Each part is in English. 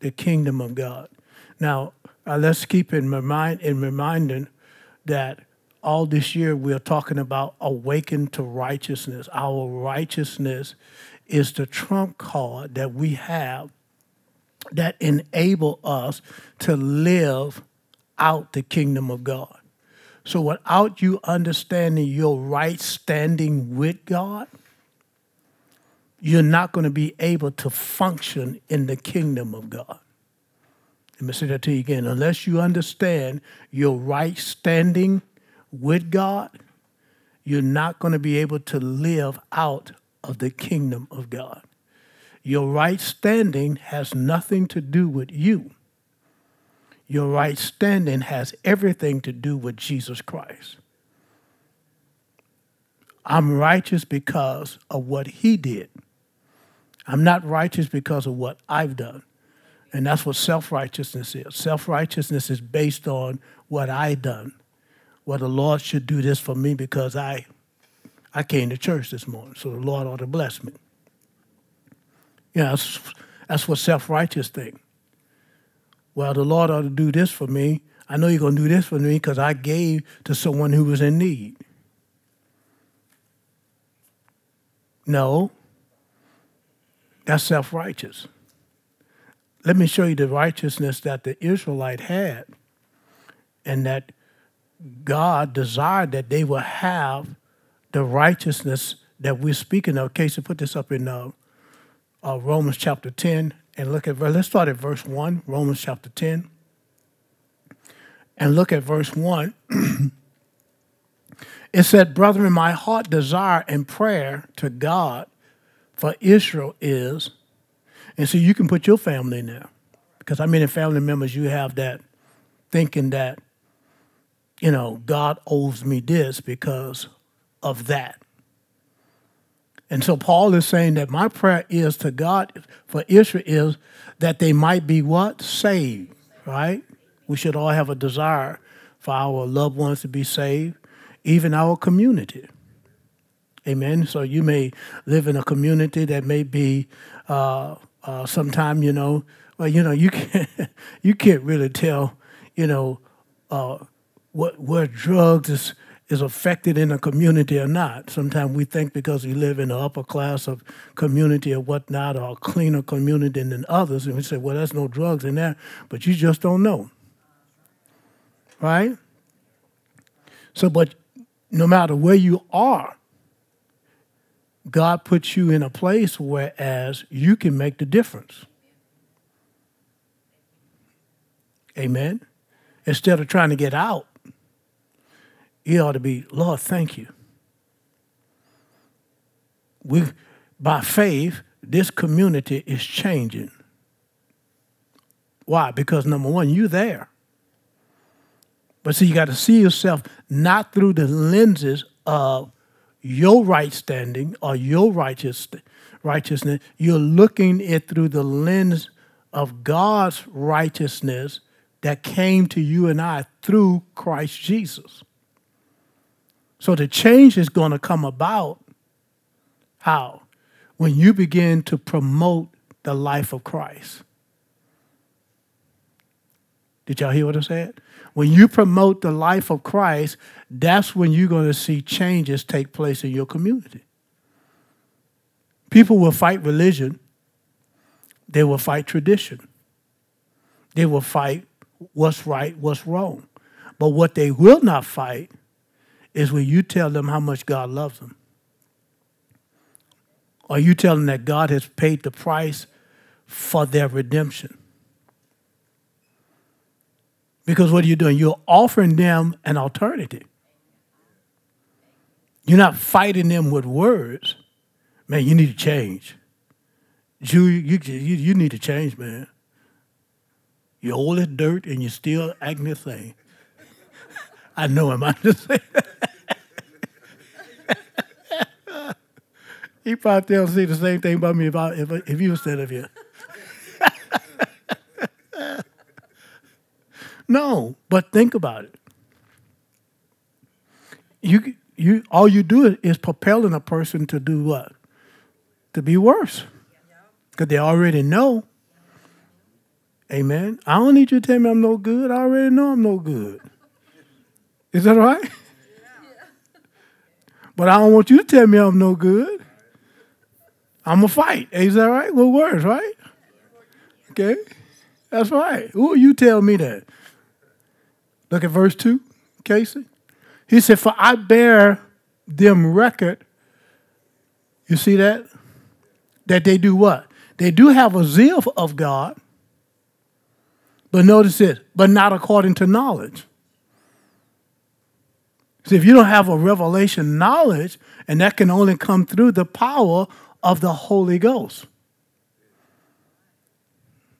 the kingdom of God. Now, uh, let's keep in mind in reminding that all this year we're talking about awaken to righteousness. Our righteousness is the trump card that we have that enable us to live out the kingdom of God. So without you understanding your right standing with God, you're not going to be able to function in the kingdom of God. Let me say that to you again. Unless you understand your right standing with God, you're not going to be able to live out of the kingdom of God. Your right standing has nothing to do with you. Your right standing has everything to do with Jesus Christ. I'm righteous because of what he did. I'm not righteous because of what I've done. And that's what self righteousness is. Self righteousness is based on what I've done. Well, the Lord should do this for me because I I came to church this morning, so the Lord ought to bless me. You know, that's, that's what self righteous think. Well, the Lord ought to do this for me. I know you're going to do this for me because I gave to someone who was in need. No, that's self righteous. Let me show you the righteousness that the Israelite had and that God desired that they would have the righteousness that we're speaking of. Casey, put this up in uh, uh, Romans chapter 10 and look at, let's start at verse 1, Romans chapter 10. And look at verse 1. it said, Brethren, my heart desire and prayer to God for Israel is, and so you can put your family in there. Because how many family members you have that thinking that, you know, God owes me this because of that. And so Paul is saying that my prayer is to God for Israel is that they might be what? Saved, right? We should all have a desire for our loved ones to be saved, even our community. Amen. So you may live in a community that may be uh, uh, sometime, you know, well, you know, you can't you can't really tell, you know, uh, what where drugs is is affected in a community or not. Sometimes we think because we live in the upper class of community or whatnot, or a cleaner community than others, and we say, well, there's no drugs in there, but you just don't know. Right? So, but no matter where you are, God puts you in a place whereas you can make the difference. Amen. Instead of trying to get out, you ought to be, Lord, thank you. We, by faith, this community is changing. Why? Because number one, you're there. But see, you got to see yourself not through the lenses of your right standing or your righteous, righteousness. You're looking it through the lens of God's righteousness that came to you and I through Christ Jesus. So the change is going to come about how? When you begin to promote the life of Christ. Did y'all hear what I said? When you promote the life of Christ, that's when you're going to see changes take place in your community. People will fight religion, they will fight tradition, they will fight what's right, what's wrong. But what they will not fight is when you tell them how much God loves them. Or you tell them that God has paid the price for their redemption. Because what are you doing? You're offering them an alternative. You're not fighting them with words. Man, you need to change. You, you, you, you need to change, man. You're old as dirt and you're still acting the same. I know him. I'm just saying. he probably don't say the same thing about me if, I, if, if you was standing here. No, but think about it. You, you, all you do is propelling a person to do what? To be worse. Because they already know. Amen. I don't need you to tell me I'm no good. I already know I'm no good. Is that right? But I don't want you to tell me I'm no good. I'm a fight. Is that right? What words, right? Okay. That's right. Who you tell me that? Look at verse 2, Casey. He said, For I bear them record. You see that? That they do what? They do have a zeal of God, but notice this, but not according to knowledge. See, if you don't have a revelation knowledge, and that can only come through the power of the Holy Ghost.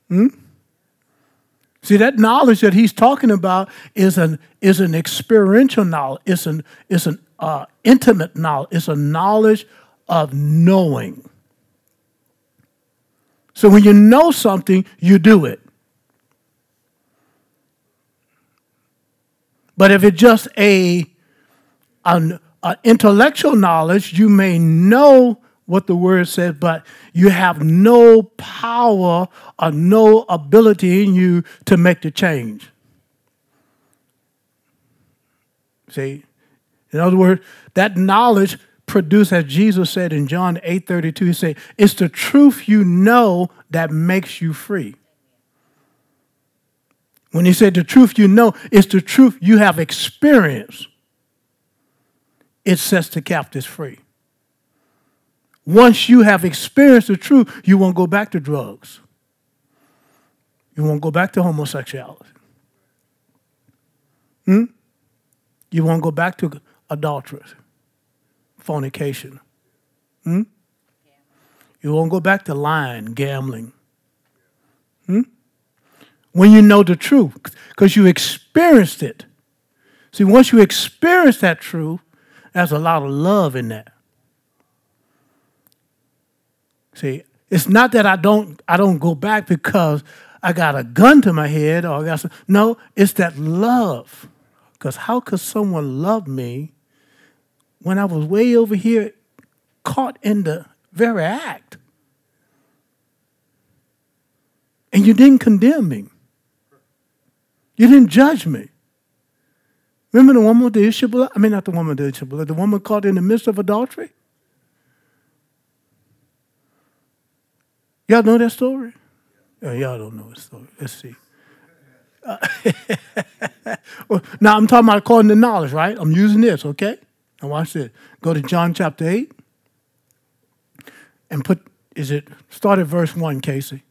Hmm? See, that knowledge that he's talking about is an, is an experiential knowledge, it's an, it's an uh, intimate knowledge, it's a knowledge of knowing. So when you know something, you do it. But if it's just a an, an intellectual knowledge, you may know what the word says, but you have no power or no ability in you to make the change. See? In other words, that knowledge produced, as Jesus said in John 8 32, he said, it's the truth you know that makes you free. When he said the truth you know, it's the truth you have experienced. It sets the captives free. Once you have experienced the truth, you won't go back to drugs. You won't go back to homosexuality. Hmm? You won't go back to adultery, fornication. Hmm? You won't go back to lying, gambling. Hmm? When you know the truth, because you experienced it. See, once you experience that truth, there's a lot of love in that. See, it's not that I don't I don't go back because I got a gun to my head or I got some, no, it's that love. Because how could someone love me when I was way over here caught in the very act? And you didn't condemn me. You didn't judge me. Remember the woman with the issue of blood? I mean, not the woman with the issue of blood, the woman caught in the midst of adultery? Y'all know that story? Oh, y'all don't know the story. Let's see. Uh, well, now I'm talking about according to knowledge, right? I'm using this, okay? Now watch this. Go to John chapter 8 and put, is it, start at verse 1, Casey.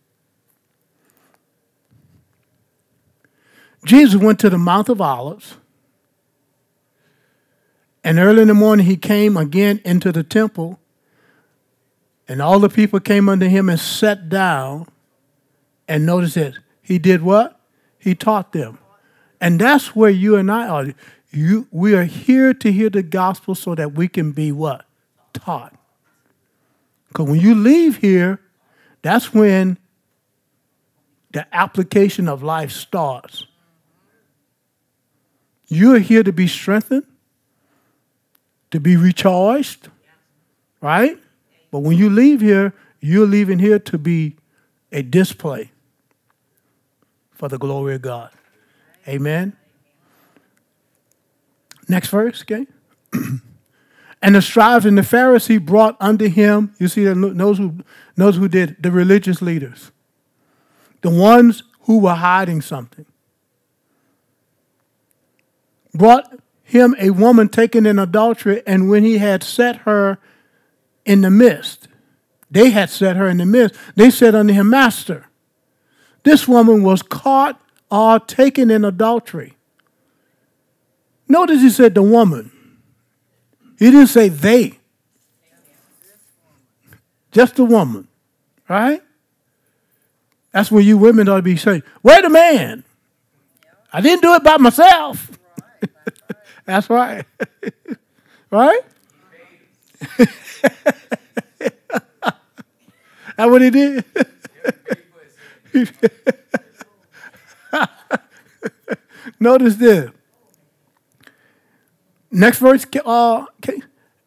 Jesus went to the Mount of Olives, and early in the morning he came again into the temple and all the people came unto him and sat down. And notice this. He did what? He taught them. And that's where you and I are. You, we are here to hear the gospel so that we can be what? Taught. Because when you leave here, that's when the application of life starts. You're here to be strengthened, to be recharged, right? But when you leave here, you're leaving here to be a display for the glory of God. Amen. Next verse, okay? and the scribes and the Pharisee brought unto him, you see, knows who, knows who did, the religious leaders, the ones who were hiding something. Brought him a woman taken in adultery, and when he had set her in the midst. They had set her in the midst. They said unto him, Master, this woman was caught or taken in adultery. Notice he said the woman. He didn't say they. Just the woman. Right? That's where you women ought to be saying, Where the man. I didn't do it by myself. That's right. right? That what he did? Notice this. Next verse. Uh, okay.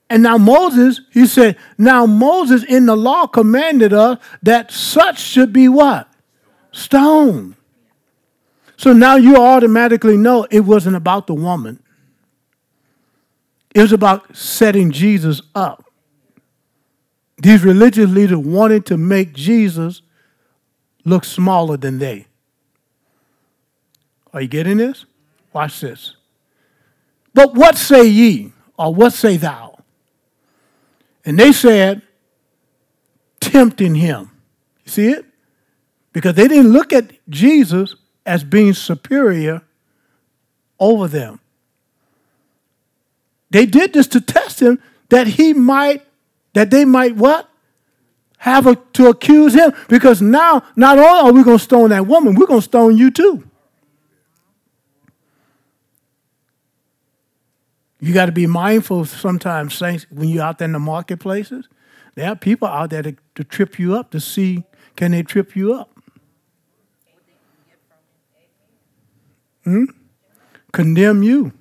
And now Moses, he said, now Moses in the law commanded us that such should be what? Stone. So now you automatically know it wasn't about the woman. It was about setting Jesus up. These religious leaders wanted to make Jesus look smaller than they. Are you getting this? Watch this. But what say ye, or what say thou? And they said, tempting him. You see it? Because they didn't look at Jesus as being superior over them. They did this to test him that he might, that they might what? Have a, to accuse him. Because now, not only are we going to stone that woman, we're going to stone you too. You got to be mindful sometimes, saints, when you're out there in the marketplaces. There are people out there to, to trip you up to see can they trip you up. Hmm? Condemn you,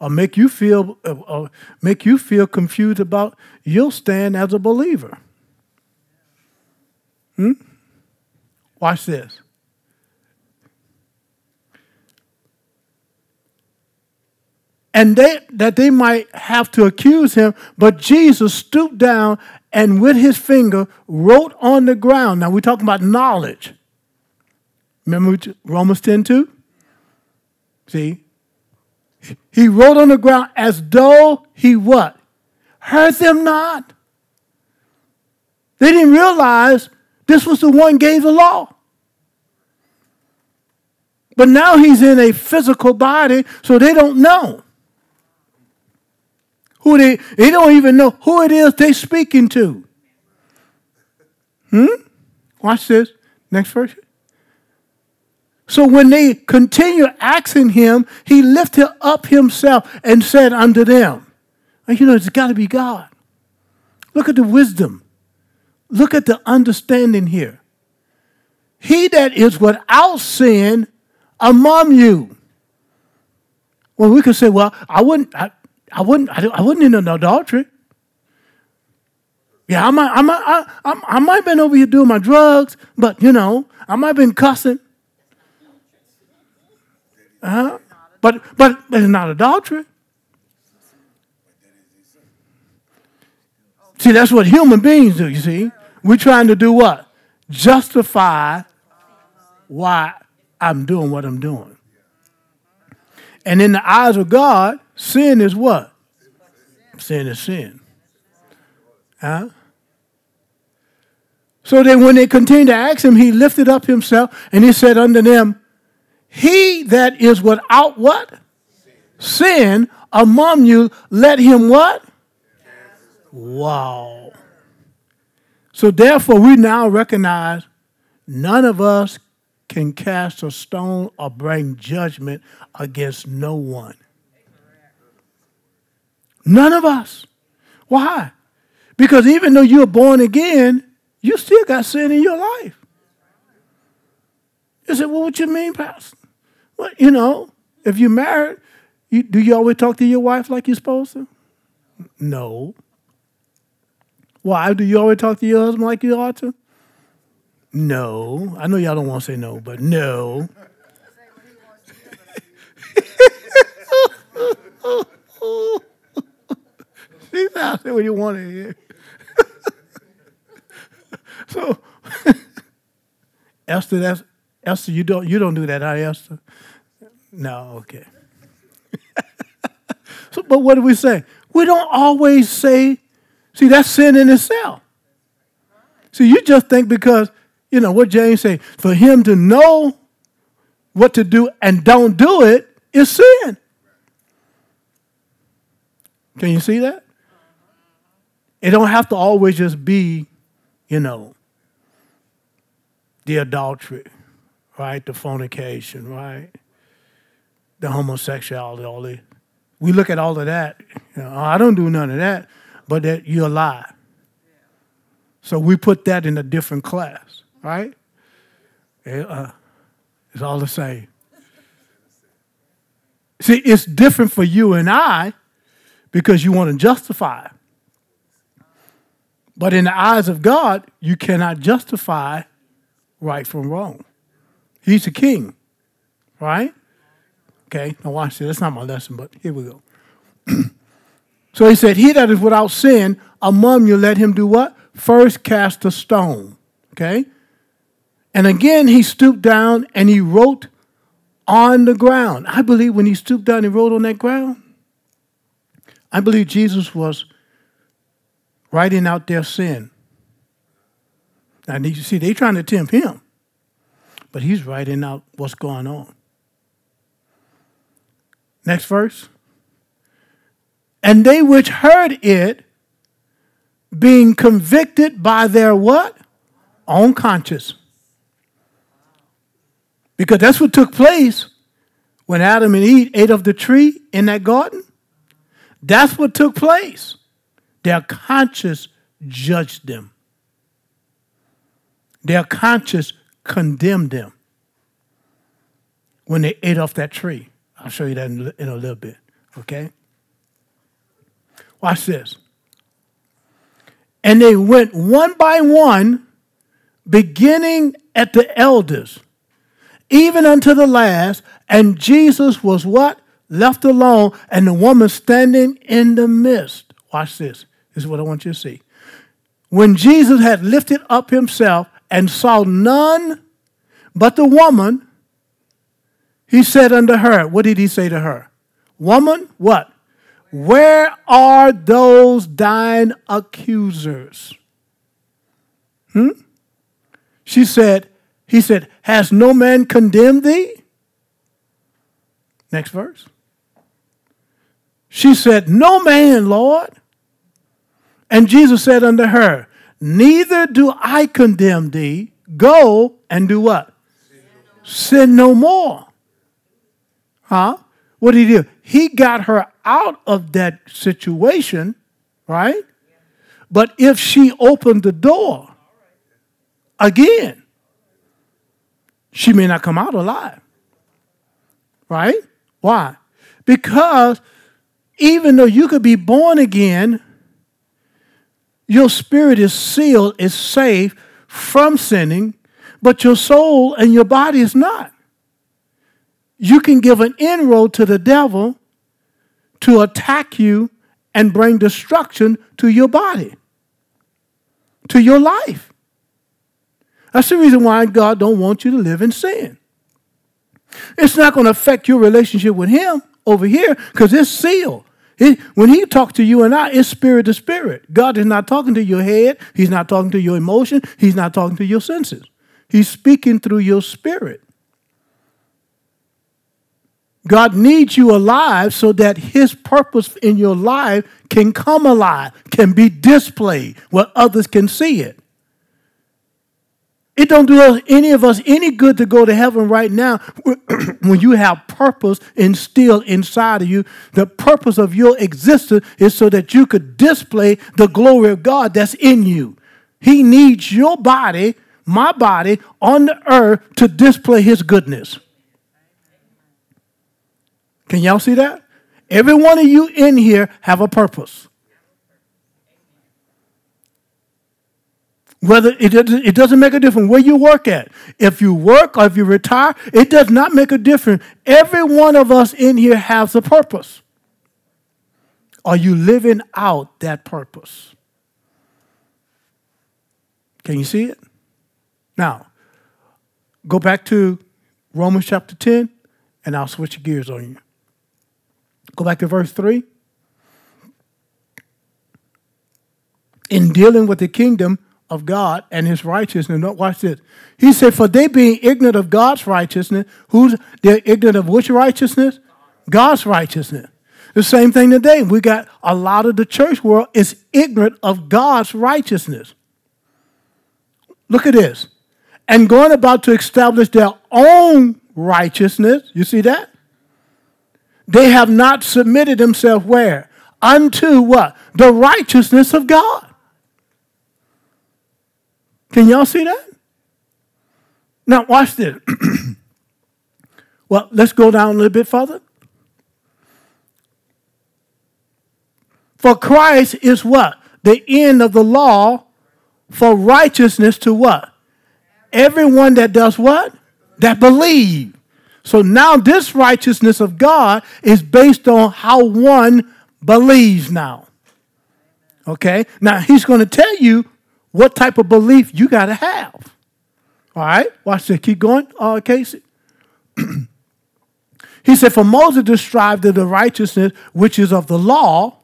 or make you feel, uh, uh, make you feel confused about your stand as a believer. Hmm? Watch this. and they, that they might have to accuse him. But Jesus stooped down and with his finger wrote on the ground. Now we're talking about knowledge. Remember Romans 10 2? See? He wrote on the ground as though he what? Heard them not. They didn't realize this was the one gave the law. But now he's in a physical body, so they don't know who they, they don't even know who it is they're speaking to. Hmm? Watch this. Next verse. So when they continue asking him, he lifted up himself and said unto them, and you know, it's got to be God. Look at the wisdom. Look at the understanding here. He that is without sin among you. Well, we could say, well, I wouldn't, I, I wouldn't, I, I wouldn't in an adultery. Yeah, I might, I might, I, I, I might have been over here doing my drugs, but you know, I might have been cussing. But, but, but it's not adultery. See, that's what human beings do, you see. We're trying to do what? Justify why I'm doing what I'm doing. And in the eyes of God, Sin is what? Sin is sin. Huh? So then, when they continued to ask him, he lifted up himself and he said unto them, He that is without what? Sin among you, let him what? Wow. So therefore, we now recognize none of us can cast a stone or bring judgment against no one. None of us. Why? Because even though you're born again, you still got sin in your life. You say, well, what you mean, Pastor? Well, you know, if you're married, you, do you always talk to your wife like you're supposed to? No. Why? Do you always talk to your husband like you ought to? No. I know y'all don't want to say no, but no. She said, what you want to hear. so, Esther, that's Esther. You don't you don't do that, huh, Esther? No, okay. so, but what do we say? We don't always say. See, that's sin in itself. See, you just think because you know what James say for him to know what to do and don't do it is sin. Can you see that? It don't have to always just be, you know, the adultery, right? The fornication, right? The homosexuality, all the we look at all of that. You know, I don't do none of that, but that you're a lie. So we put that in a different class, right? It, uh, it's all the same. See, it's different for you and I because you want to justify. But in the eyes of God, you cannot justify right from wrong. He's a king. right? Okay, now watch this. That's not my lesson, but here we go. so he said, He that is without sin among you, let him do what? First cast a stone. Okay? And again, he stooped down and he wrote on the ground. I believe when he stooped down and wrote on that ground, I believe Jesus was writing out their sin. Now, you see, they're trying to tempt him, but he's writing out what's going on. Next verse. And they which heard it, being convicted by their what? Own conscience. Because that's what took place when Adam and Eve ate of the tree in that garden. That's what took place. Their conscience judged them. Their conscience condemned them when they ate off that tree. I'll show you that in, in a little bit, okay? Watch this. And they went one by one, beginning at the elders, even unto the last, and Jesus was what? Left alone, and the woman standing in the midst. Watch this. This is what I want you to see. When Jesus had lifted up himself and saw none but the woman, he said unto her, What did he say to her? Woman, what? Where are those thine accusers? Hmm? She said, He said, Has no man condemned thee? Next verse. She said, No man, Lord. And Jesus said unto her, Neither do I condemn thee. Go and do what? Sin no more. Huh? What did he do? He got her out of that situation, right? But if she opened the door again, she may not come out alive. Right? Why? Because even though you could be born again, your spirit is sealed, is safe from sinning, but your soul and your body is not you can give an inroad to the devil to attack you and bring destruction to your body, to your life. That's the reason why God don't want you to live in sin. It's not going to affect your relationship with him over here because it's sealed. It, when he talks to you and I, it's spirit to spirit. God is not talking to your head. He's not talking to your emotion. He's not talking to your senses. He's speaking through your spirit. God needs you alive so that his purpose in your life can come alive, can be displayed where others can see it. It don't do any of us any good to go to heaven right now when you have purpose instilled inside of you. The purpose of your existence is so that you could display the glory of God that's in you. He needs your body, my body, on the earth to display his goodness. Can y'all see that? Every one of you in here have a purpose. Whether it doesn't, it doesn't make a difference where you work at. If you work or if you retire, it does not make a difference. Every one of us in here has a purpose. Are you living out that purpose? Can you see it? Now, go back to Romans chapter 10, and I'll switch gears on you. Go back to verse 3. In dealing with the kingdom of God and his righteousness, watch this. He said, For they being ignorant of God's righteousness, who's they're ignorant of which righteousness? God's righteousness. The same thing today. We got a lot of the church world is ignorant of God's righteousness. Look at this. And going about to establish their own righteousness. You see that? They have not submitted themselves where? Unto what? The righteousness of God. Can y'all see that? Now, watch this. well, let's go down a little bit further. For Christ is what? The end of the law for righteousness to what? Everyone that does what? That believe. So now this righteousness of God is based on how one believes now. Okay? Now he's going to tell you what type of belief you got to have. All right? Watch this. Keep going, uh, Casey. he said, For Moses described the righteousness which is of the law,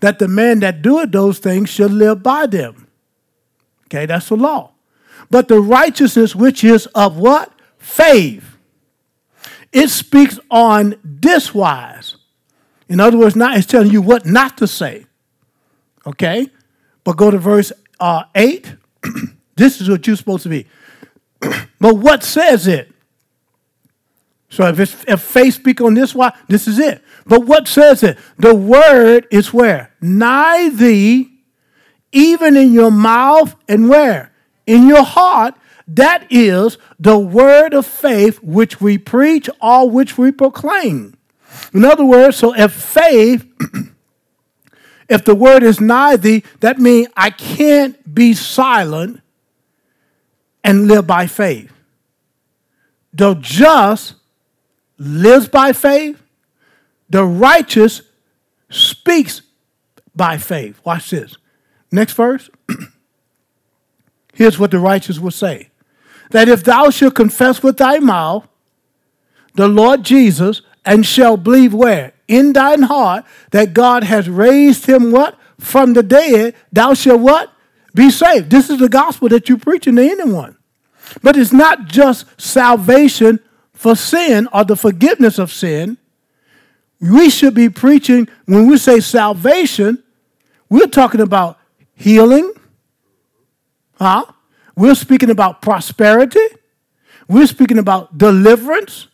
that the man that doeth those things should live by them. Okay, that's the law. But the righteousness which is of what? Faith. It speaks on this wise. In other words, not it's telling you what not to say. Okay? But go to verse uh, 8. this is what you're supposed to be. but what says it? So if, it's, if faith speak on this why, this is it. But what says it? The word is where? Nigh thee, even in your mouth, and where? In your heart. That is the word of faith which we preach or which we proclaim. In other words, so if faith, if the word is nigh thee, that means I can't be silent and live by faith. The just lives by faith, the righteous speaks by faith. Watch this. Next verse. Here's what the righteous will say that if thou shalt confess with thy mouth the Lord Jesus and shall believe where? In thine heart that God has raised him what? From the dead, thou shalt what? Be saved. This is the gospel that you're preaching to anyone. But it's not just salvation for sin or the forgiveness of sin. We should be preaching, when we say salvation, we're talking about healing. Huh? We're speaking about prosperity. We're speaking about deliverance.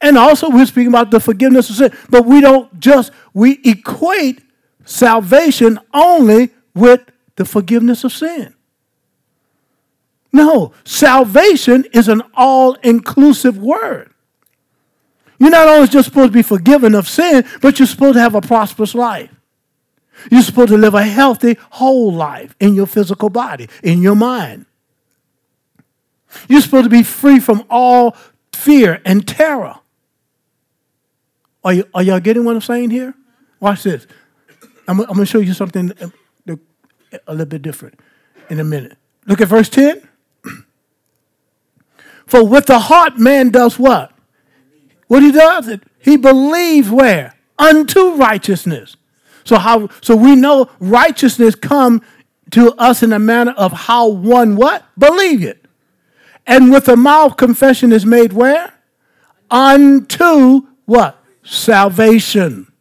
And also we're speaking about the forgiveness of sin. But we don't just, we equate salvation only with the forgiveness of sin. No, salvation is an all inclusive word. You're not only just supposed to be forgiven of sin, but you're supposed to have a prosperous life. You're supposed to live a healthy, whole life in your physical body, in your mind. You're supposed to be free from all fear and terror. Are, you, are y'all getting what I'm saying here? Watch this. I'm, I'm going to show you something um, a little bit different in a minute. Look at verse 10. For with the heart man does what? What he does it. He believes where? Unto righteousness. So how so we know righteousness come to us in a manner of how one what? Believe it. And with the mouth confession is made where? Unto what? Salvation.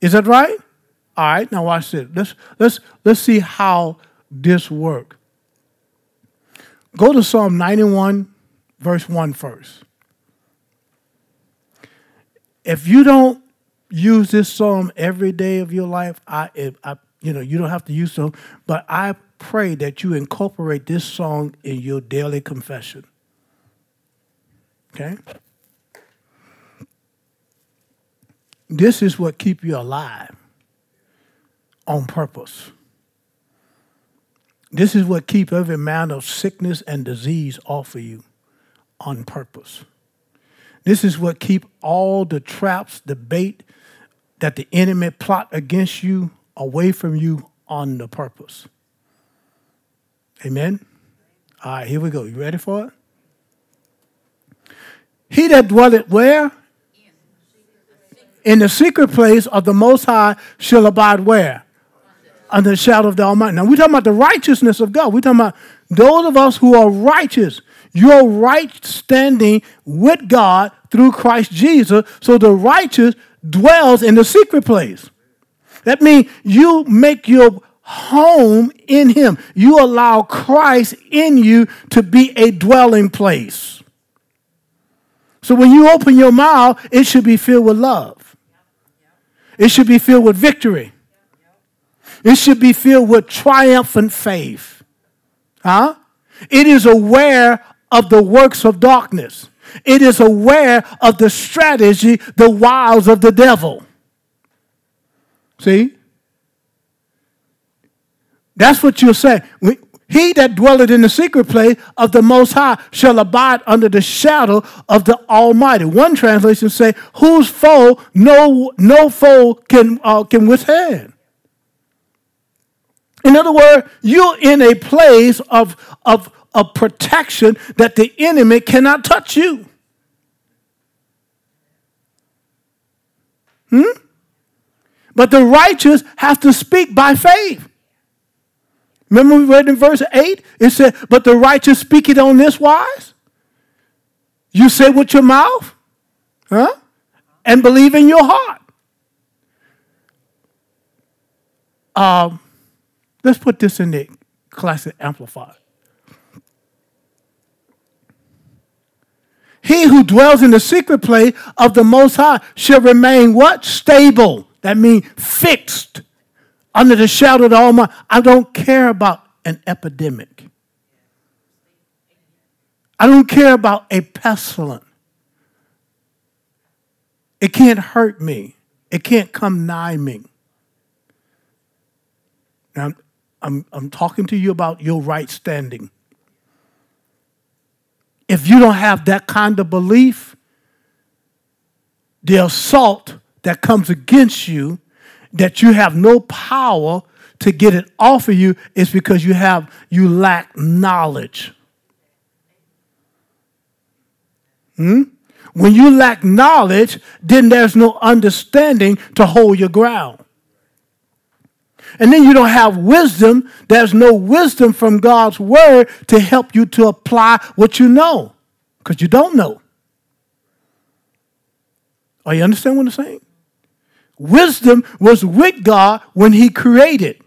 Is that right? All right, now watch this. Let's let's let's see how this work. Go to Psalm 91 verse 1 first. If you don't use this psalm every day of your life, I, I you know, you don't have to use so, but I pray that you incorporate this song in your daily confession. Okay? This is what keep you alive on purpose. This is what keep every man of sickness and disease off of you on purpose. This is what keep all the traps, the bait that the enemy plot against you away from you on the purpose. Amen. All right, here we go. You ready for it? He that dwelleth where? In the secret place of the Most High shall abide where? Under the shadow of the Almighty. Now, we're talking about the righteousness of God. We're talking about those of us who are righteous your right standing with God through Christ Jesus. So the righteous dwells in the secret place. That means you make your home in Him. You allow Christ in you to be a dwelling place. So when you open your mouth, it should be filled with love. It should be filled with victory. It should be filled with triumphant faith. Huh? It is aware of the works of darkness. It is aware of the strategy, the wiles of the devil. See? That's what you're saying. He that dwelleth in the secret place of the Most High shall abide under the shadow of the Almighty. One translation say, "Whose foe no no foe can uh, can withstand." In other words, you're in a place of, of, of protection that the enemy cannot touch you. Hmm? But the righteous have to speak by faith. Remember we read in verse 8? It said, But the righteous speak it on this wise. You say with your mouth, huh? And believe in your heart. Um, let's put this in the classic amplified. He who dwells in the secret place of the Most High shall remain what? Stable. That means fixed under the shadow of the Almighty. I don't care about an epidemic. I don't care about a pestilence. It can't hurt me. It can't come nigh me. Now, I'm, I'm talking to you about your right standing. If you don't have that kind of belief, the assault that comes against you that you have no power to get it off of you is because you have you lack knowledge. Hmm? When you lack knowledge, then there's no understanding to hold your ground. And then you don't have wisdom. There's no wisdom from God's word to help you to apply what you know because you don't know. Are you understand what I'm saying? Wisdom was with God when He created.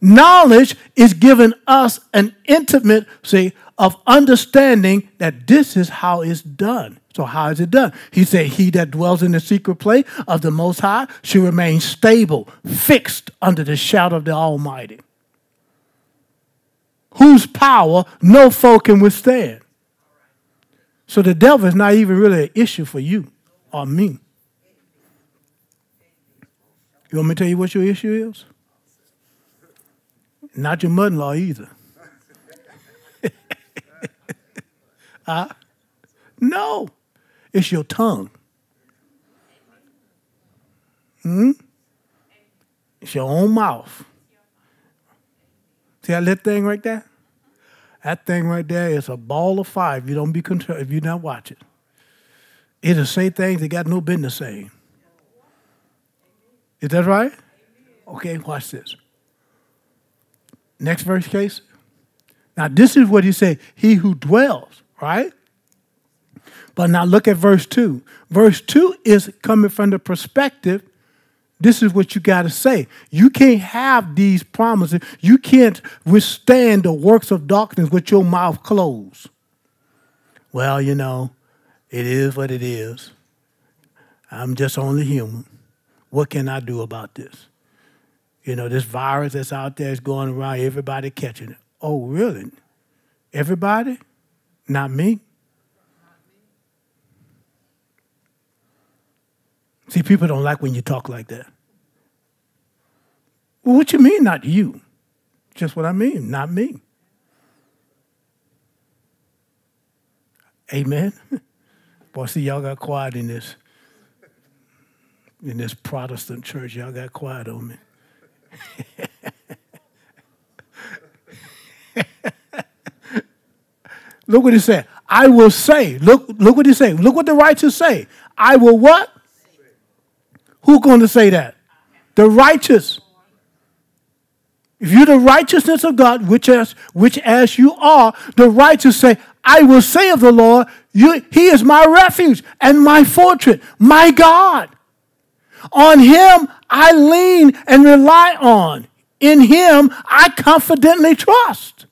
Knowledge is giving us an intimacy of understanding that this is how it's done. So, how is it done? He said, He that dwells in the secret place of the Most High should remain stable, fixed under the shadow of the Almighty, whose power no foe can withstand. So, the devil is not even really an issue for you or me. You want me to tell you what your issue is? Not your mother in law either. uh, no, it's your tongue. Hmm? It's your own mouth. See that little thing right there? That thing right there is a ball of fire if you don't be control if you don't watch it. It'll say things that got no business saying. Is that right? Okay, watch this. Next verse, case. Now, this is what he said He who dwells, right? But now look at verse 2. Verse 2 is coming from the perspective this is what you got to say. You can't have these promises. You can't withstand the works of darkness with your mouth closed. Well, you know, it is what it is. I'm just only human. What can I do about this? You know, this virus that's out there is going around, everybody catching it. Oh, really? Everybody? Not me. See, people don't like when you talk like that. Well, what you mean, not you? Just what I mean, not me. Amen. Boy, see, y'all got quiet in this in this Protestant church. Y'all got quiet on me. look what he said. I will say. Look, look what he said. Look what the righteous say. I will what? Who's going to say that? The righteous. If you're the righteousness of God, which as which as you are, the righteous say, I will say of the Lord, you, He is my refuge and my fortress, my God. On him I lean and rely on. In him I confidently trust.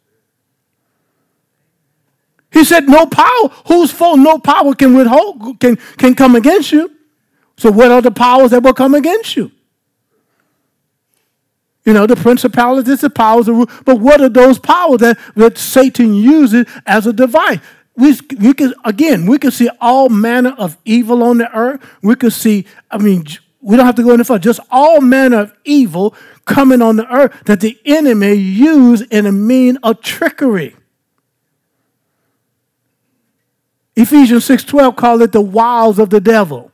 He said, No power, whose foe no power can withhold, can, can come against you. So, what are the powers that will come against you? You know, the principalities, the powers, but what are those powers that, that Satan uses as a device? We, we can, again, we can see all manner of evil on the earth. We can see, I mean, we don't have to go any further. Just all manner of evil coming on the earth that the enemy used in a mean of trickery. Ephesians 6:12 call it the wiles of the devil.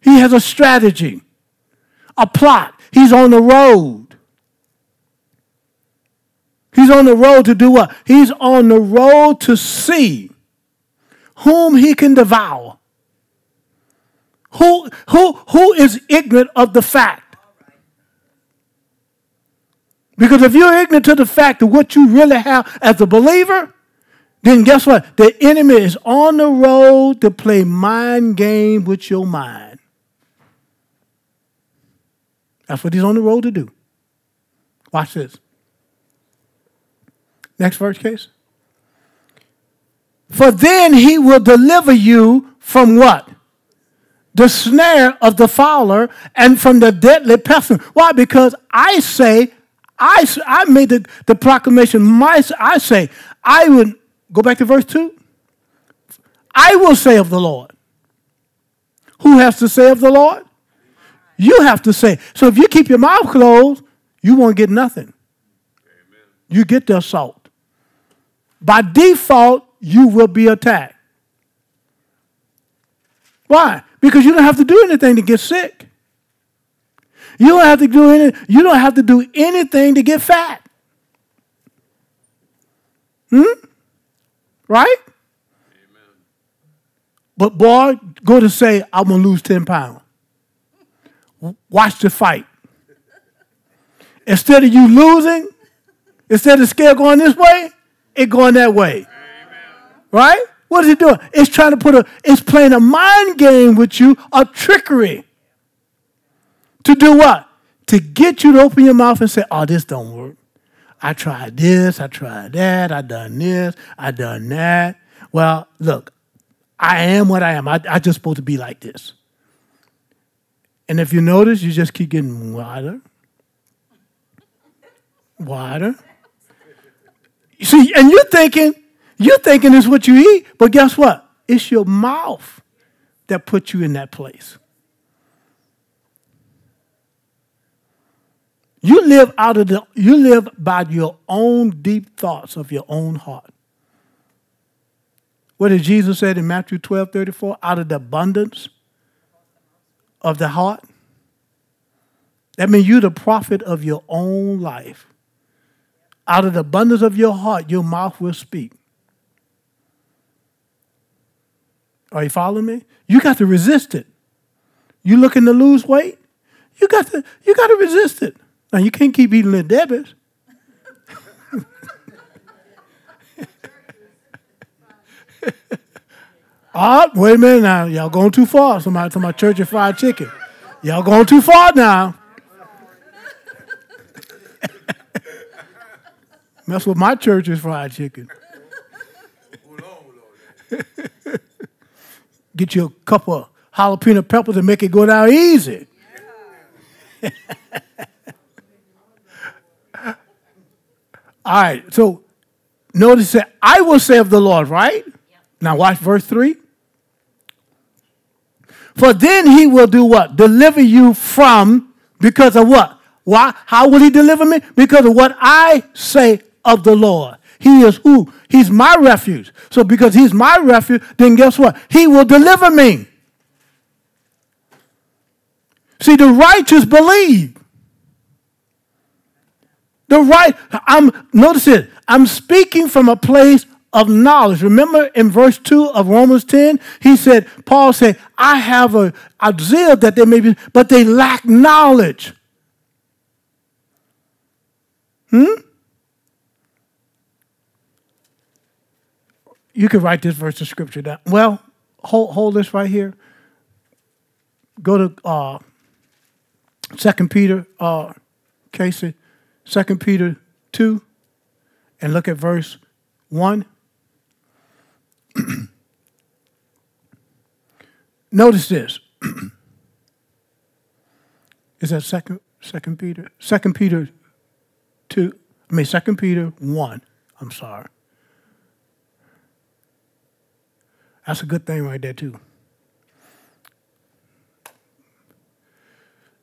He has a strategy, a plot. He's on the road. He's on the road to do what? He's on the road to see whom he can devour. Who, who, who is ignorant of the fact? Because if you're ignorant to the fact of what you really have as a believer, then guess what? The enemy is on the road to play mind game with your mind. That's what he's on the road to do. Watch this. Next verse, Casey. For then he will deliver you from what? The snare of the fowler and from the deadly pestilence. Why? Because I say, I, I made the, the proclamation, my, I say, I would, go back to verse 2. I will say of the Lord. Who has to say of the Lord? You have to say. So if you keep your mouth closed, you won't get nothing. Amen. You get the assault. By default, you will be attacked. Why? Because you don't have to do anything to get sick. You don't have to do any, you don't have to do anything to get fat. Hmm? Right? Amen. But boy, go to say, I'm gonna lose 10 pounds watch the fight. Instead of you losing, instead of the scale going this way, it going that way. Amen. Right? What is it doing? It's trying to put a, it's playing a mind game with you, a trickery. To do what? To get you to open your mouth and say, oh, this don't work. I tried this, I tried that, I done this, I done that. Well, look, I am what I am. I, I just supposed to be like this. And if you notice, you just keep getting wider, wider. See, and you're thinking, you're thinking it's what you eat, but guess what? It's your mouth that puts you in that place. You live out of the you live by your own deep thoughts of your own heart. What did Jesus say in Matthew 12, 34? Out of the abundance of the heart. That means you're the prophet of your own life. Out of the abundance of your heart, your mouth will speak. Are you following me? You got to resist it. You looking to lose weight? You got to you got to resist it. Now you can't keep eating the Debbie's. Oh, ah, wait a minute now. Y'all going too far. Somebody to my church of fried chicken. Y'all going too far now. Mess with my Church's fried chicken. Get you a couple of jalapeno peppers and make it go down easy. All right, so notice that I will say of the Lord, right? Now watch verse 3. For then he will do what? Deliver you from, because of what? Why? How will he deliver me? Because of what I say of the Lord. He is who? He's my refuge. So because he's my refuge, then guess what? He will deliver me. See, the righteous believe. The right, I'm notice it. I'm speaking from a place of knowledge. Remember in verse 2 of Romans 10, he said, Paul said, I have a, a zeal that they may be, but they lack knowledge. Hmm? You could write this verse of scripture down. Well, hold, hold this right here. Go to uh, 2 Peter, uh, Casey, Second Peter 2, and look at verse 1. Notice this. Is that second second Peter? Second Peter two I mean second Peter one. I'm sorry. That's a good thing right there too.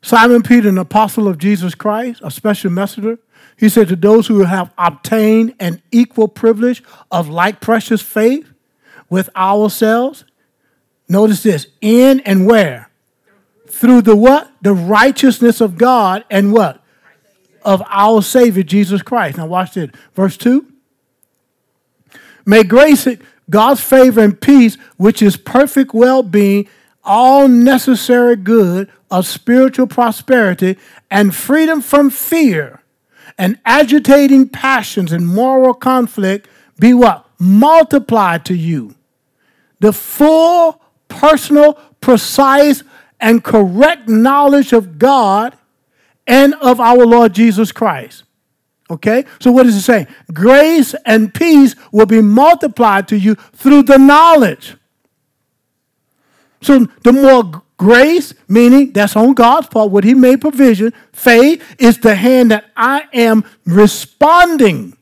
Simon Peter, an apostle of Jesus Christ, a special messenger, he said to those who have obtained an equal privilege of like precious faith with ourselves, notice this, in and where? Through the what? The righteousness of God and what? Of our Savior Jesus Christ. Now watch this. Verse 2. May grace, God's favor and peace, which is perfect well being, all necessary good of spiritual prosperity, and freedom from fear and agitating passions and moral conflict be what? Multiplied to you. The full, personal, precise, and correct knowledge of God and of our Lord Jesus Christ. Okay? So what does it say? Grace and peace will be multiplied to you through the knowledge. So the more grace, meaning that's on God's part, what He made provision. Faith is the hand that I am responding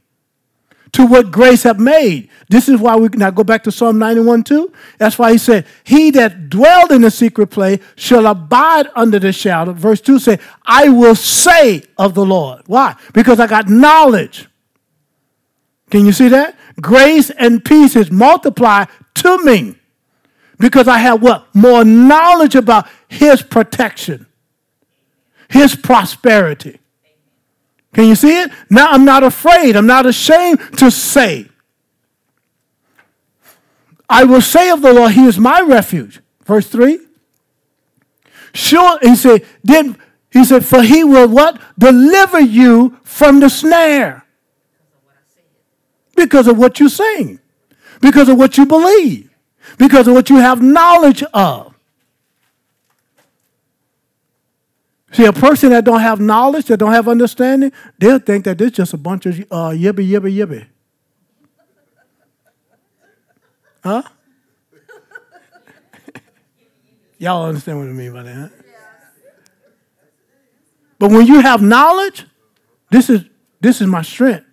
to what grace have made. This is why we now go back to Psalm 91 2. That's why he said, He that dwelled in the secret place shall abide under the shadow. Verse 2 say, I will say of the Lord. Why? Because I got knowledge. Can you see that? Grace and peace is multiplied to me because I have what? More knowledge about his protection, his prosperity. Can you see it? Now I'm not afraid. I'm not ashamed to say. I will say of the Lord, He is my refuge. Verse 3. Sure, he said, then he said, for he will what? Deliver you from the snare. Because of what you're saying. Because of what you believe. Because of what you have knowledge of. See, a person that don't have knowledge, that don't have understanding, they'll think that this just a bunch of uh, yibby, yibby, yibby. Huh? Y'all understand what I mean by that? Huh? But when you have knowledge, this is this is my strength.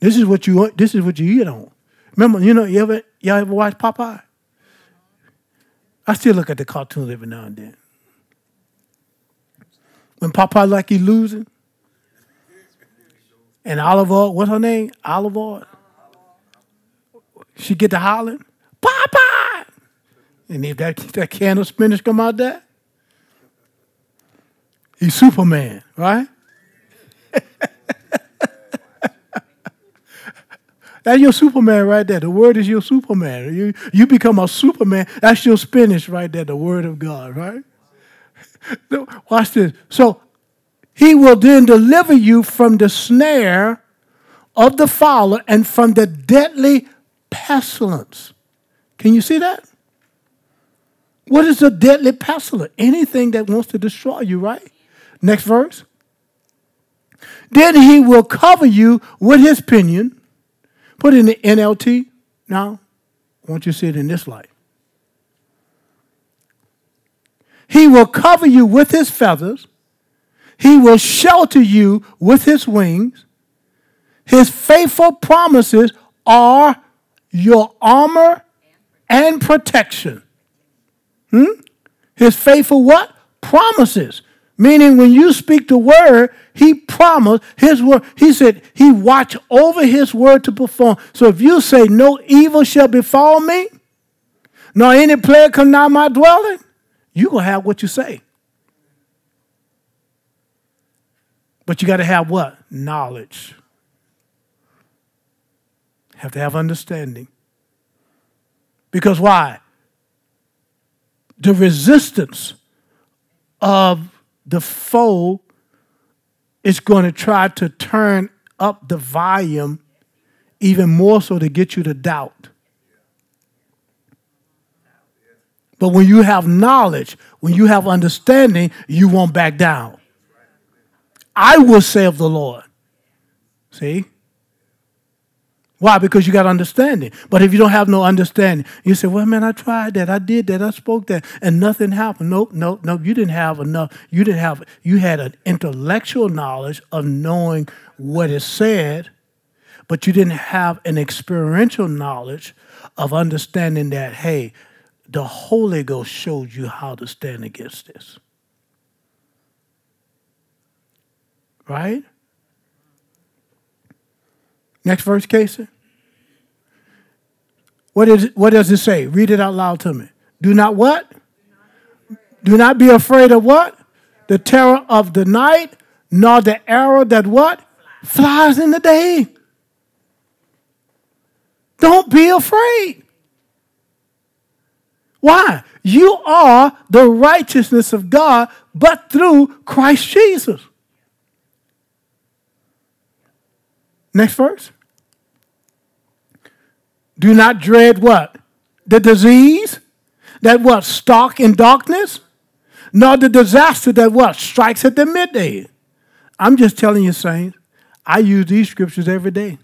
This is what you this is what you eat on. Remember, you know, you ever y'all ever watch Popeye? I still look at the cartoons every now and then when Papa like he losing. And Olive Oyl, what's her name? Olive Oyl. She get to hollering, Papa! And if that, that can of spinach come out there, he's Superman, right? That's your Superman right there. The word is your Superman. You, you become a Superman. That's your spinach right there, the word of God, right? Watch this. So he will then deliver you from the snare of the fowler and from the deadly pestilence. Can you see that? What is a deadly pestilence? Anything that wants to destroy you, right? Next verse. Then he will cover you with his pinion. Put in the NLT. Now, I want you to see it in this light. He will cover you with his feathers. He will shelter you with his wings. His faithful promises are your armor and protection. Hmm? His faithful what? Promises. Meaning when you speak the word, he promised his word. He said he watch over his word to perform. So if you say no evil shall befall me, nor any plague come nigh my dwelling, you're going to have what you say. But you got to have what? Knowledge. Have to have understanding. Because why? The resistance of the foe is going to try to turn up the volume even more so to get you to doubt. But when you have knowledge, when you have understanding, you won't back down. I will say of the Lord. See? Why? Because you got understanding. But if you don't have no understanding, you say, well, man, I tried that. I did that. I spoke that. And nothing happened. Nope, nope, nope. You didn't have enough. You didn't have, you had an intellectual knowledge of knowing what is said, but you didn't have an experiential knowledge of understanding that, hey, the Holy Ghost showed you how to stand against this. Right? Next verse, Casey. What, is, what does it say? Read it out loud to me. Do not what? Do not be afraid of what? The terror of the night, nor the arrow that what? Flies in the day. Don't be afraid. Why? You are the righteousness of God, but through Christ Jesus. Next verse. Do not dread what? The disease that what? Stalk in darkness? Nor the disaster that what? Strikes at the midday. I'm just telling you, saints, I use these scriptures every day.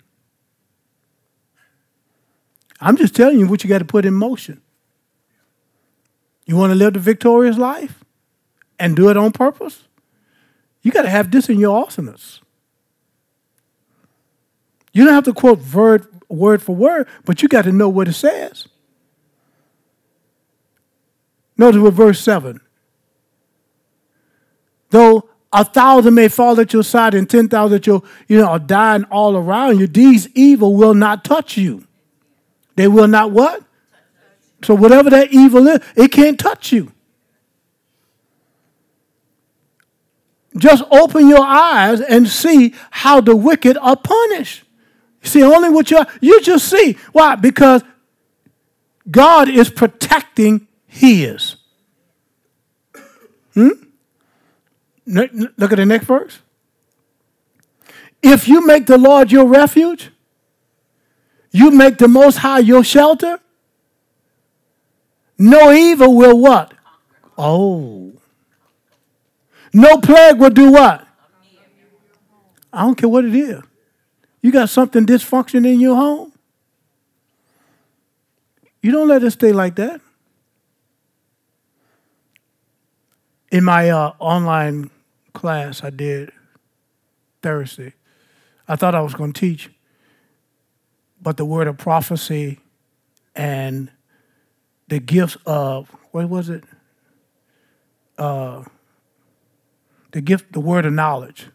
I'm just telling you what you got to put in motion. You want to live the victorious life and do it on purpose? You got to have this in your awesomeness. You don't have to quote word, word for word, but you got to know what it says. Notice with verse 7. Though a thousand may fall at your side and 10,000 at your, you know, are dying all around you, these evil will not touch you. They will not what? So whatever that evil is, it can't touch you. Just open your eyes and see how the wicked are punished. See, only what you you just see. Why? Because God is protecting his. Hmm? Look at the next verse. If you make the Lord your refuge, you make the Most High your shelter, no evil will what? Oh. No plague will do what? I don't care what it is. You got something dysfunction in your home? You don't let it stay like that. In my uh, online class I did Thursday, I thought I was going to teach, but the word of prophecy and the gifts of, what was it? Uh, the gift, the word of knowledge.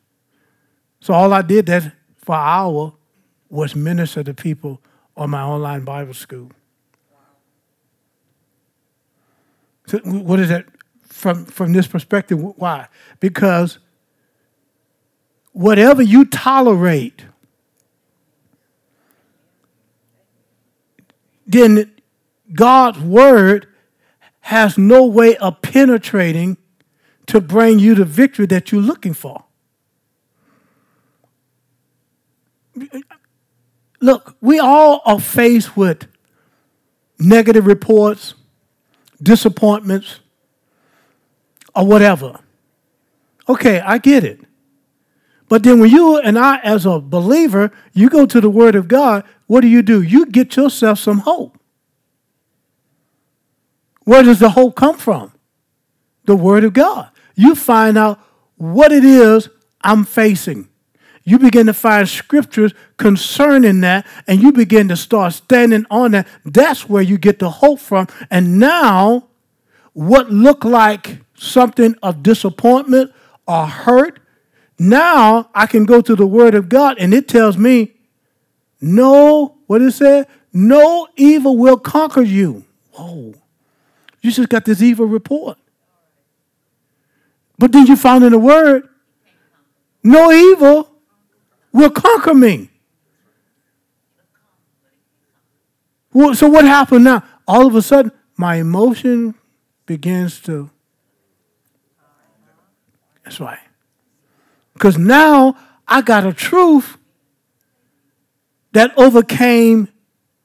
So all I did that for an hour was minister to people on my online Bible school. So what is that from, from this perspective? Why? Because whatever you tolerate, then God's word has no way of penetrating to bring you the victory that you're looking for. Look, we all are faced with negative reports, disappointments, or whatever. Okay, I get it. But then when you and I, as a believer, you go to the Word of God, what do you do? You get yourself some hope. Where does the hope come from? The Word of God. You find out what it is I'm facing you begin to find scriptures concerning that and you begin to start standing on that. That's where you get the hope from. And now, what looked like something of disappointment or hurt, now I can go to the Word of God and it tells me, no, what it said? No evil will conquer you. Whoa. You just got this evil report. But then you found in the Word, no evil will conquer me. Well, so what happened now? All of a sudden, my emotion begins to. That's right. Because now I got a truth that overcame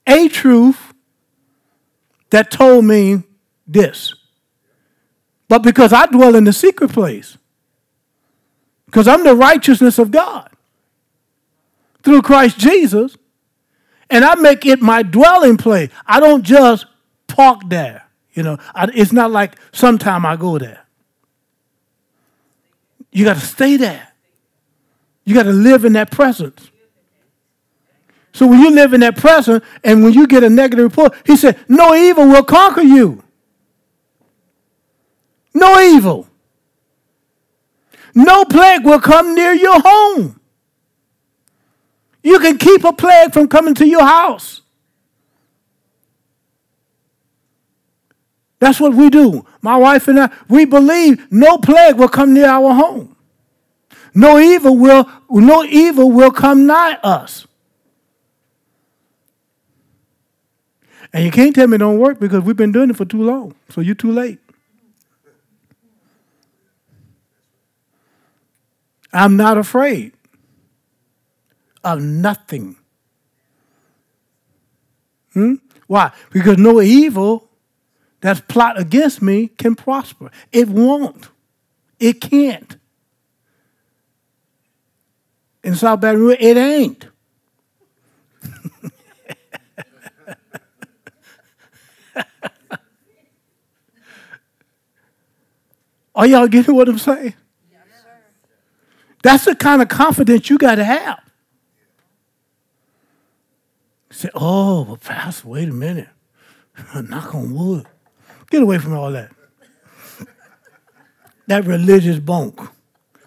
a truth that told me this. But because I dwell in the secret place, because I'm the righteousness of God, through Christ Jesus, and I make it my dwelling place. I don't just park there. You know, I, it's not like sometime I go there. You got to stay there. You got to live in that presence. So when you live in that presence and when you get a negative report, he said, No evil will conquer you. No evil. No plague will come near your home. You can keep a plague from coming to your house. That's what we do. My wife and I, we believe no plague will come near our home. No evil will, no evil will come nigh us. And you can't tell me it don't work because we've been doing it for too long. So you're too late. I'm not afraid of nothing. Hmm? Why? Because no evil that's plot against me can prosper. It won't. It can't. In South Baton Rouge, it ain't. Are y'all getting what I'm saying? That's the kind of confidence you got to have. Say, oh, but Pastor, wait a minute. Knock on wood. Get away from all that. that religious bunk.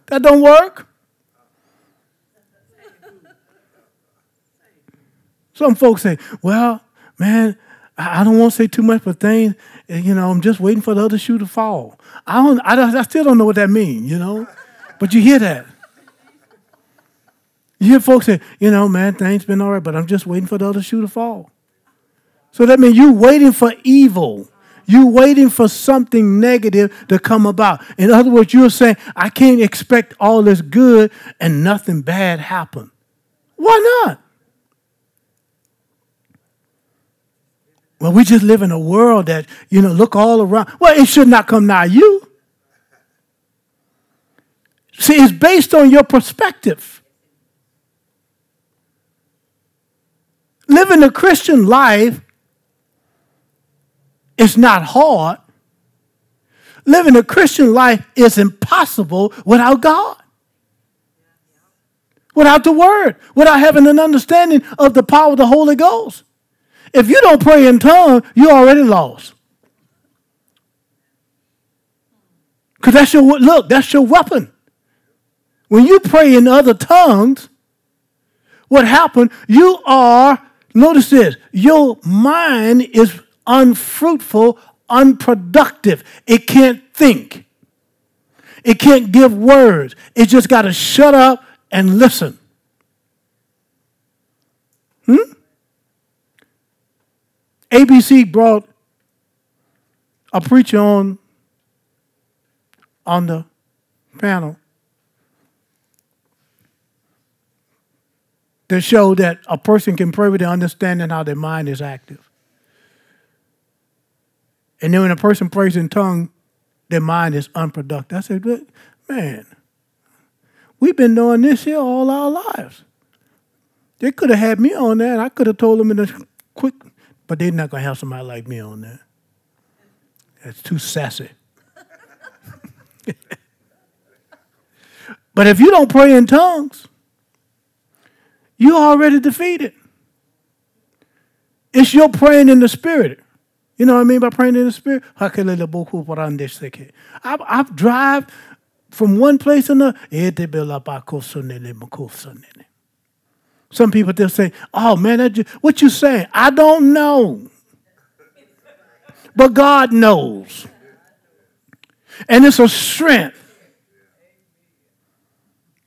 That don't work. Some folks say, well, man, I don't want to say too much, but things, eh, you know, I'm just waiting for the other shoe to fall. I don't, I, don't, I still don't know what that means, you know, but you hear that. You hear folks say, you know, man, things been all right, but I'm just waiting for the other shoe to fall. So that means you're waiting for evil. You're waiting for something negative to come about. In other words, you're saying, I can't expect all this good and nothing bad happen. Why not? Well, we just live in a world that, you know, look all around. Well, it should not come nigh you. See, it's based on your perspective. Living a Christian life is not hard. Living a Christian life is impossible without God. Without the Word, without having an understanding of the power of the Holy Ghost. If you don't pray in tongues, you're already lost. Because that's your look, that's your weapon. When you pray in other tongues, what happened? You are, notice this, your mind is unfruitful, unproductive. It can't think. It can't give words. It just got to shut up and listen. Hmm? ABC brought a preacher on on the panel that showed that a person can pray with understanding how their mind is active. And then when a person prays in tongue, their mind is unproductive. I said, man, we've been doing this here all our lives. They could have had me on that. I could have told them in a quick but they're not going to have somebody like me on there. That's too sassy. but if you don't pray in tongues, you're already defeated. It's your praying in the spirit. You know what I mean by praying in the spirit? I've, I've drive from one place to another. Some people they'll say, "Oh man, just, what you saying?" I don't know, but God knows, and it's a strength.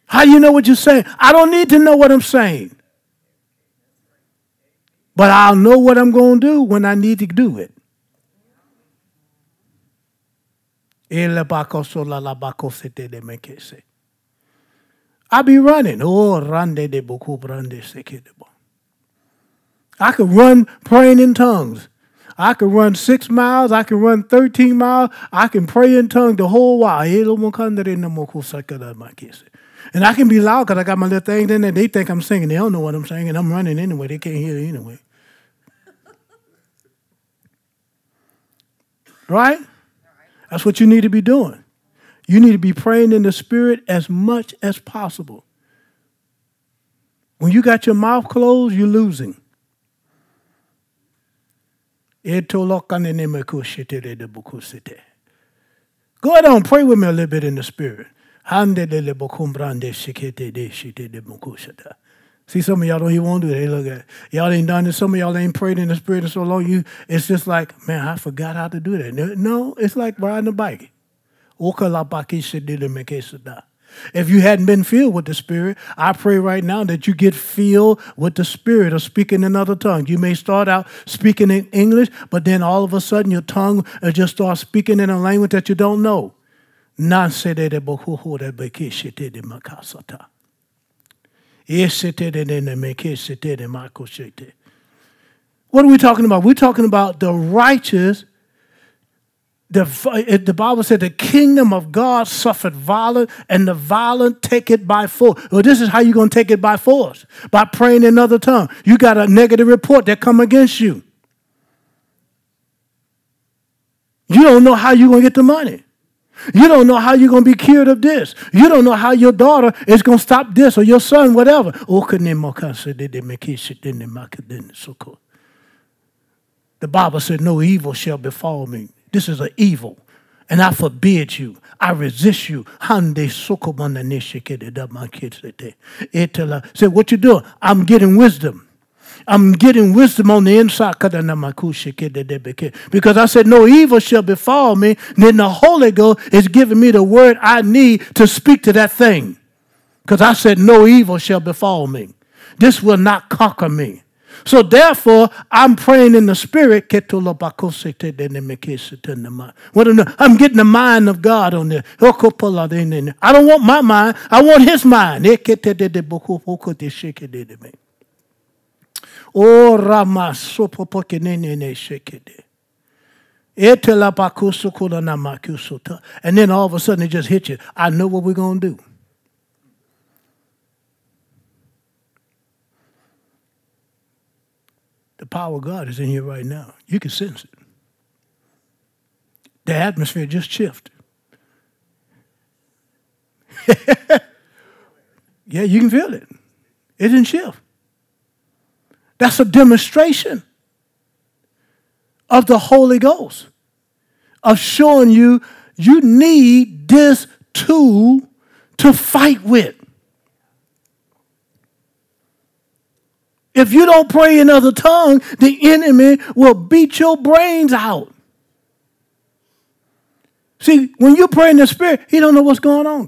How do you know what you're saying? I don't need to know what I'm saying, but I'll know what I'm going to do when I need to do it. I'll be running. Oh, rande de. I could run praying in tongues. I could run six miles. I can run 13 miles. I can pray in tongues the whole while. And I can be loud because I got my little thing in there. They think I'm singing. They don't know what I'm saying. And I'm running anyway. They can't hear it anyway. Right? That's what you need to be doing. You need to be praying in the Spirit as much as possible. When you got your mouth closed, you're losing. Go ahead on, pray with me a little bit in the Spirit. Bokumbrande shikete de shite de mokushata. See, some of y'all don't even want to do it. They look at it. Y'all ain't done it. Some of y'all ain't prayed in the spirit in so long. You, it's just like, man, I forgot how to do that. No, it's like riding a bike. If you hadn't been filled with the Spirit, I pray right now that you get filled with the Spirit of speaking in other tongues. You may start out speaking in English, but then all of a sudden your tongue uh, just starts speaking in a language that you don't know. What are we talking about? We're talking about the righteous the, the Bible said the kingdom of God suffered violence, and the violent take it by force. Well, this is how you're going to take it by force by praying in another tongue. You got a negative report that come against you. You don't know how you're going to get the money. You don't know how you're going to be cured of this. You don't know how your daughter is going to stop this or your son, whatever. The Bible said, No evil shall befall me. This is an evil. And I forbid you. I resist you. Say, what you doing? I'm getting wisdom. I'm getting wisdom on the inside. Because I said, No evil shall befall me. then the Holy Ghost is giving me the word I need to speak to that thing. Because I said, No evil shall befall me. This will not conquer me. So therefore, I'm praying in the spirit. I'm getting the mind of God on there. I don't want my mind. I want his mind. Oh, Rama And they shake it. And then all of a sudden it just hits you. I know what we're going to do. The power of God is in here right now. You can sense it. The atmosphere just shifted. yeah, you can feel it. It didn't shift. That's a demonstration of the Holy Ghost, of showing you you need this tool to fight with. If you don't pray in other tongue, the enemy will beat your brains out. See, when you pray in the spirit, he don't know what's going on.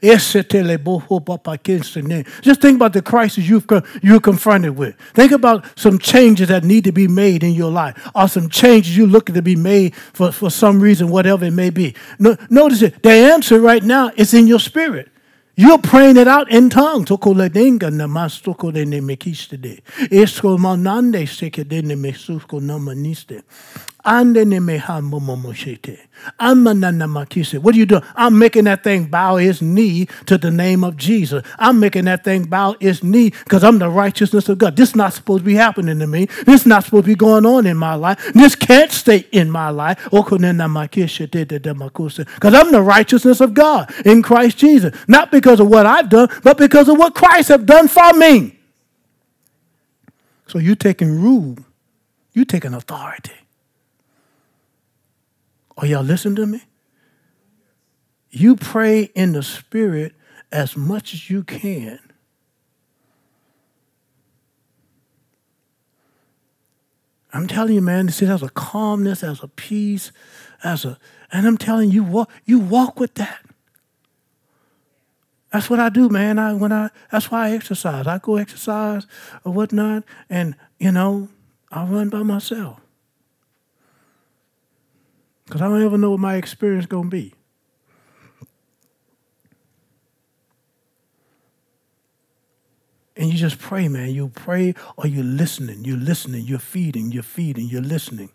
Just think about the crisis you've, you're confronted with. Think about some changes that need to be made in your life or some changes you're looking to be made for, for some reason, whatever it may be. No, notice it. The answer right now is in your spirit. You're praying it out in tongues. What are you doing? I'm making that thing bow its knee to the name of Jesus. I'm making that thing bow its knee because I'm the righteousness of God. This is not supposed to be happening to me. This is not supposed to be going on in my life. This can't stay in my life. Because I'm the righteousness of God in Christ Jesus. Not because of what I've done, but because of what Christ have done for me. So you're taking rule. You're taking authority. Are y'all listening to me? You pray in the Spirit as much as you can. I'm telling you, man, this has a calmness, as a peace, as a, and I'm telling you, walk, you walk with that. That's what I do, man. I when I that's why I exercise. I go exercise or whatnot, and you know, I run by myself. Because I don't ever know what my experience going to be. And you just pray, man. You pray or you're listening. You're listening. You're feeding. You're feeding. You're listening.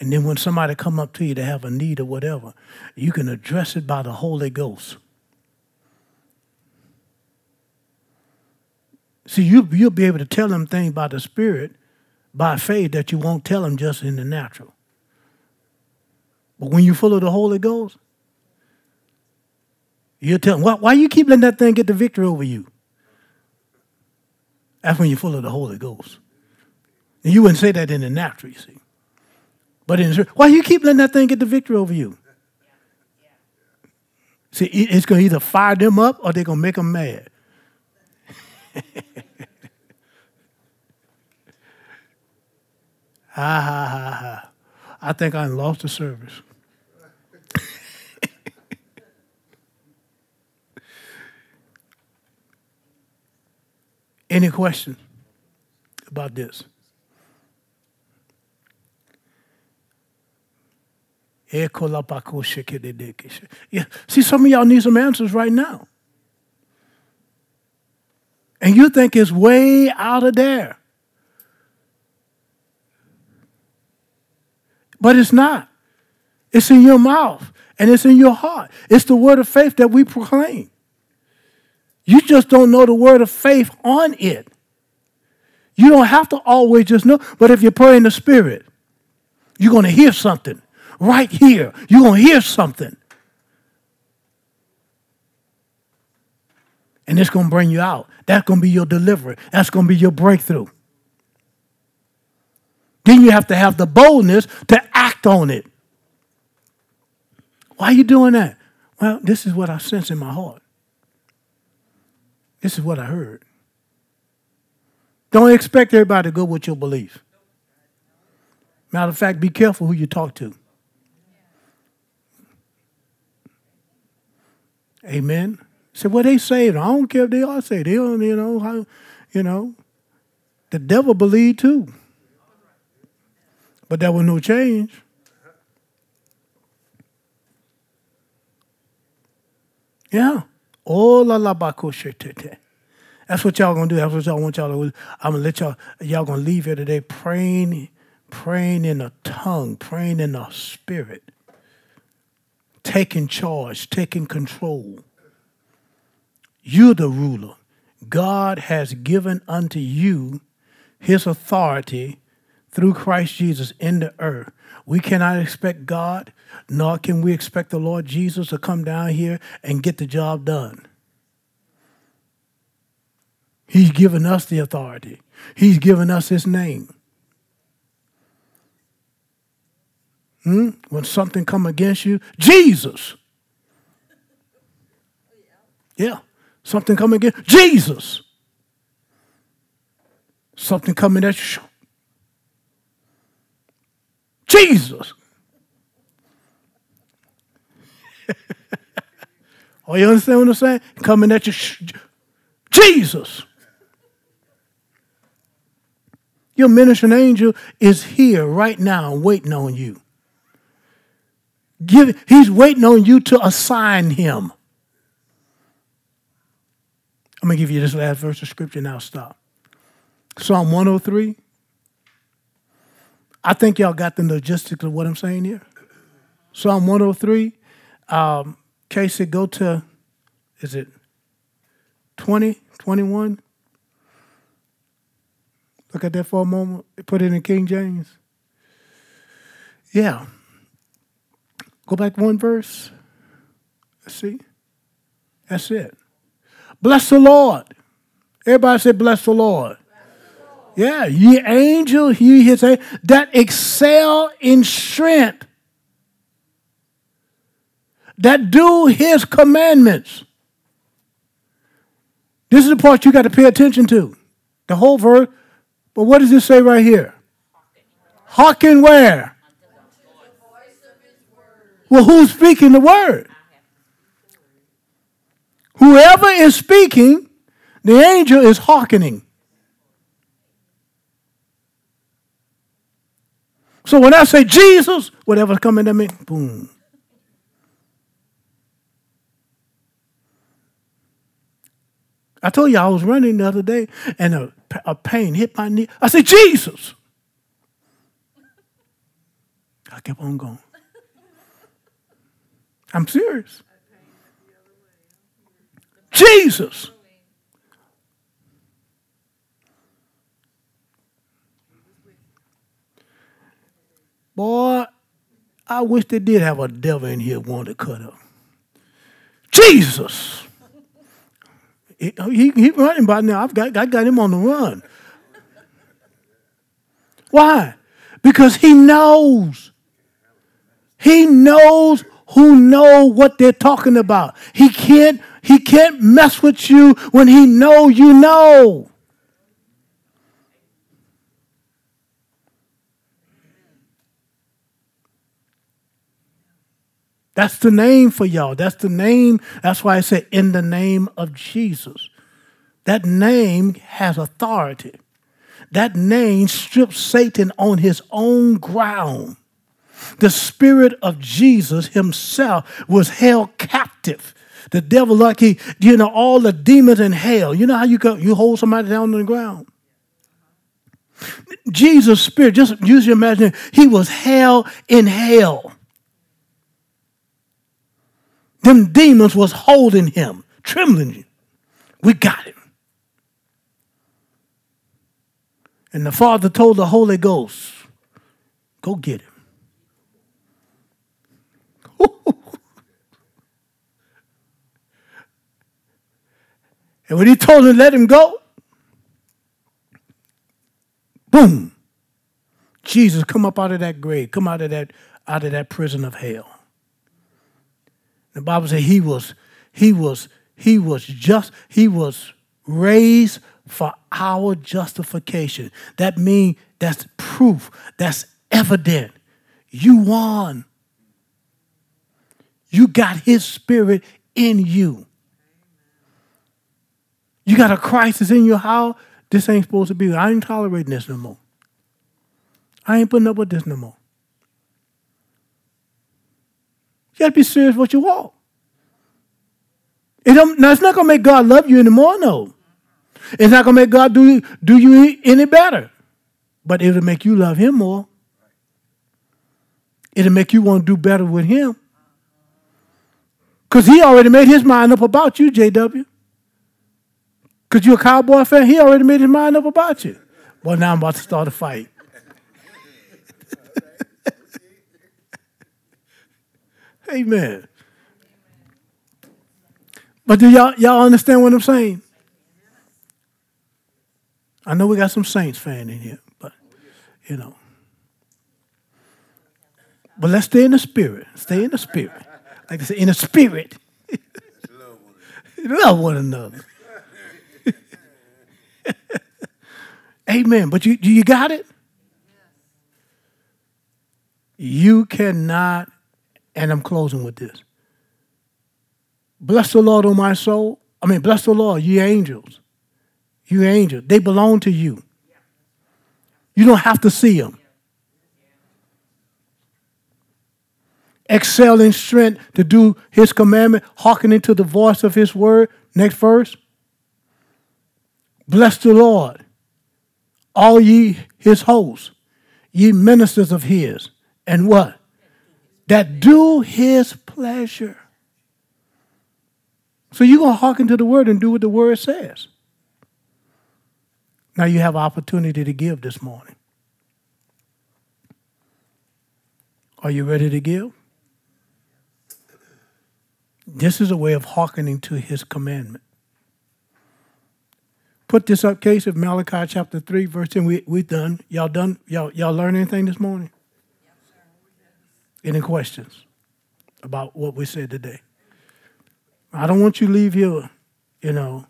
And then when somebody come up to you to have a need or whatever, you can address it by the Holy Ghost. See, you, you'll be able to tell them things by the Spirit, by faith, that you won't tell them just in the natural. But when you're full of the Holy Ghost, you're telling why, why you keep letting that thing get the victory over you? That's when you're full of the Holy Ghost. And you wouldn't say that in the natural, you see. But in the why you keep letting that thing get the victory over you? See, it's going to either fire them up or they're going to make them mad. ha ah, ha ha ha. I think I lost the service. Any questions about this? Yeah. See, some of y'all need some answers right now. And you think it's way out of there. But it's not. It's in your mouth and it's in your heart. It's the word of faith that we proclaim. You just don't know the word of faith on it. You don't have to always just know, but if you pray in the spirit, you're going to hear something right here. You're going to hear something. And it's going to bring you out. That's going to be your delivery. That's going to be your breakthrough. Then you have to have the boldness to act on it. Why are you doing that? Well, this is what I sense in my heart. This is what I heard. Don't expect everybody to go with your belief. Matter of fact, be careful who you talk to. Amen. Say, well, they saved. I don't care if they are saved. They don't, you know, how, you know. The devil believed too. But there was no change. Yeah. Oh la la That's what y'all gonna do. That's what y'all want y'all to do. I'm gonna let y'all y'all gonna leave here today praying, praying in the tongue, praying in the spirit taking charge, taking control. You're the ruler. God has given unto you his authority through Christ Jesus in the earth. We cannot expect God, nor can we expect the Lord Jesus to come down here and get the job done. He's given us the authority. He's given us his name. Hmm? When something come against you, Jesus. Yeah. Something come against Jesus. Something coming at you. Jesus. Oh, you understand what I'm saying? Coming at you. Jesus. Your ministering angel is here right now waiting on you. Give, he's waiting on you to assign him. I'm going to give you this last verse of scripture I'll stop. Psalm 103. I think y'all got the logistics of what I'm saying here. Psalm 103. Um, Casey, go to, is it 20, 21? Look at that for a moment. Put it in King James. Yeah. Go back one verse. Let's see. That's it. Bless the Lord. Everybody say, Bless the Lord. Yeah, ye angels, ye his that excel in strength, that do his commandments. This is the part you got to pay attention to. The whole verse. But what does it say right here? Hearken where? Well, who's speaking the word? Whoever is speaking, the angel is hearkening. So when I say Jesus, whatever's coming to me, boom. I told you I was running the other day and a, a pain hit my knee. I said, Jesus. I kept on going. I'm serious. Jesus. Boy, I wish they did have a devil in here wanting to cut up. Jesus. He, oh, he, he running by now. I've got, I got him on the run. Why? Because he knows. He knows who know what they're talking about. He can't he can't mess with you when he know you know. That's the name for y'all. That's the name. That's why I said in the name of Jesus. That name has authority. That name strips Satan on his own ground. The spirit of Jesus himself was held captive. The devil, like he, you know, all the demons in hell. You know how you go, you hold somebody down on the ground. Jesus' spirit, just use your imagination, he was held in hell. Them demons was holding him, trembling. We got him. And the Father told the Holy Ghost, go get him. and when he told him let him go, boom, Jesus come up out of that grave, come out of that out of that prison of hell. The Bible says he was, he was, he was just, he was raised for our justification. That means that's proof, that's evident. You won. You got his spirit in you. You got a crisis in your house. This ain't supposed to be. I ain't tolerating this no more. I ain't putting up with this no more. You got to be serious what you walk. It don't, now, it's not to make God love you anymore, no. It's not to make God do, do you any better. But it'll make you love Him more. It'll make you want to do better with Him. Because He already made His mind up about you, JW. Because you're a cowboy fan, He already made His mind up about you. Well, now I'm about to start a fight. Amen. But do y'all y'all understand what I'm saying? I know we got some Saints fan in here, but you know. But let's stay in the spirit. Stay in the spirit. Like I said, in the spirit. Love one another. Amen. But you you got it? You cannot, and I'm closing with this. Bless the Lord, O my soul. I mean, bless the Lord, ye angels. You angels. They belong to you. You don't have to see them. Excel in strength to do his commandment, hearkening to the voice of his word. Next verse. Bless the Lord, all ye his hosts, ye ministers of his, and what? That do his pleasure. So you're going to hearken to the word and do what the word says. Now you have opportunity to give this morning. Are you ready to give? This is a way of hearkening to his commandment. Put this up, Casey, Malachi chapter 3, verse 10. We, we done. Y'all done? Y'all, y'all learn anything this morning? Any questions about what we said today? I don't want you to leave here, you know,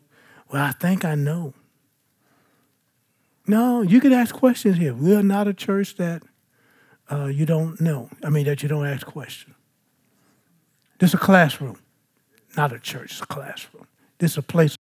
well, I think I know. No, you can ask questions here. We are not a church that uh, you don't know. I mean, that you don't ask questions. This is a classroom, not a church. It's a classroom. This is a place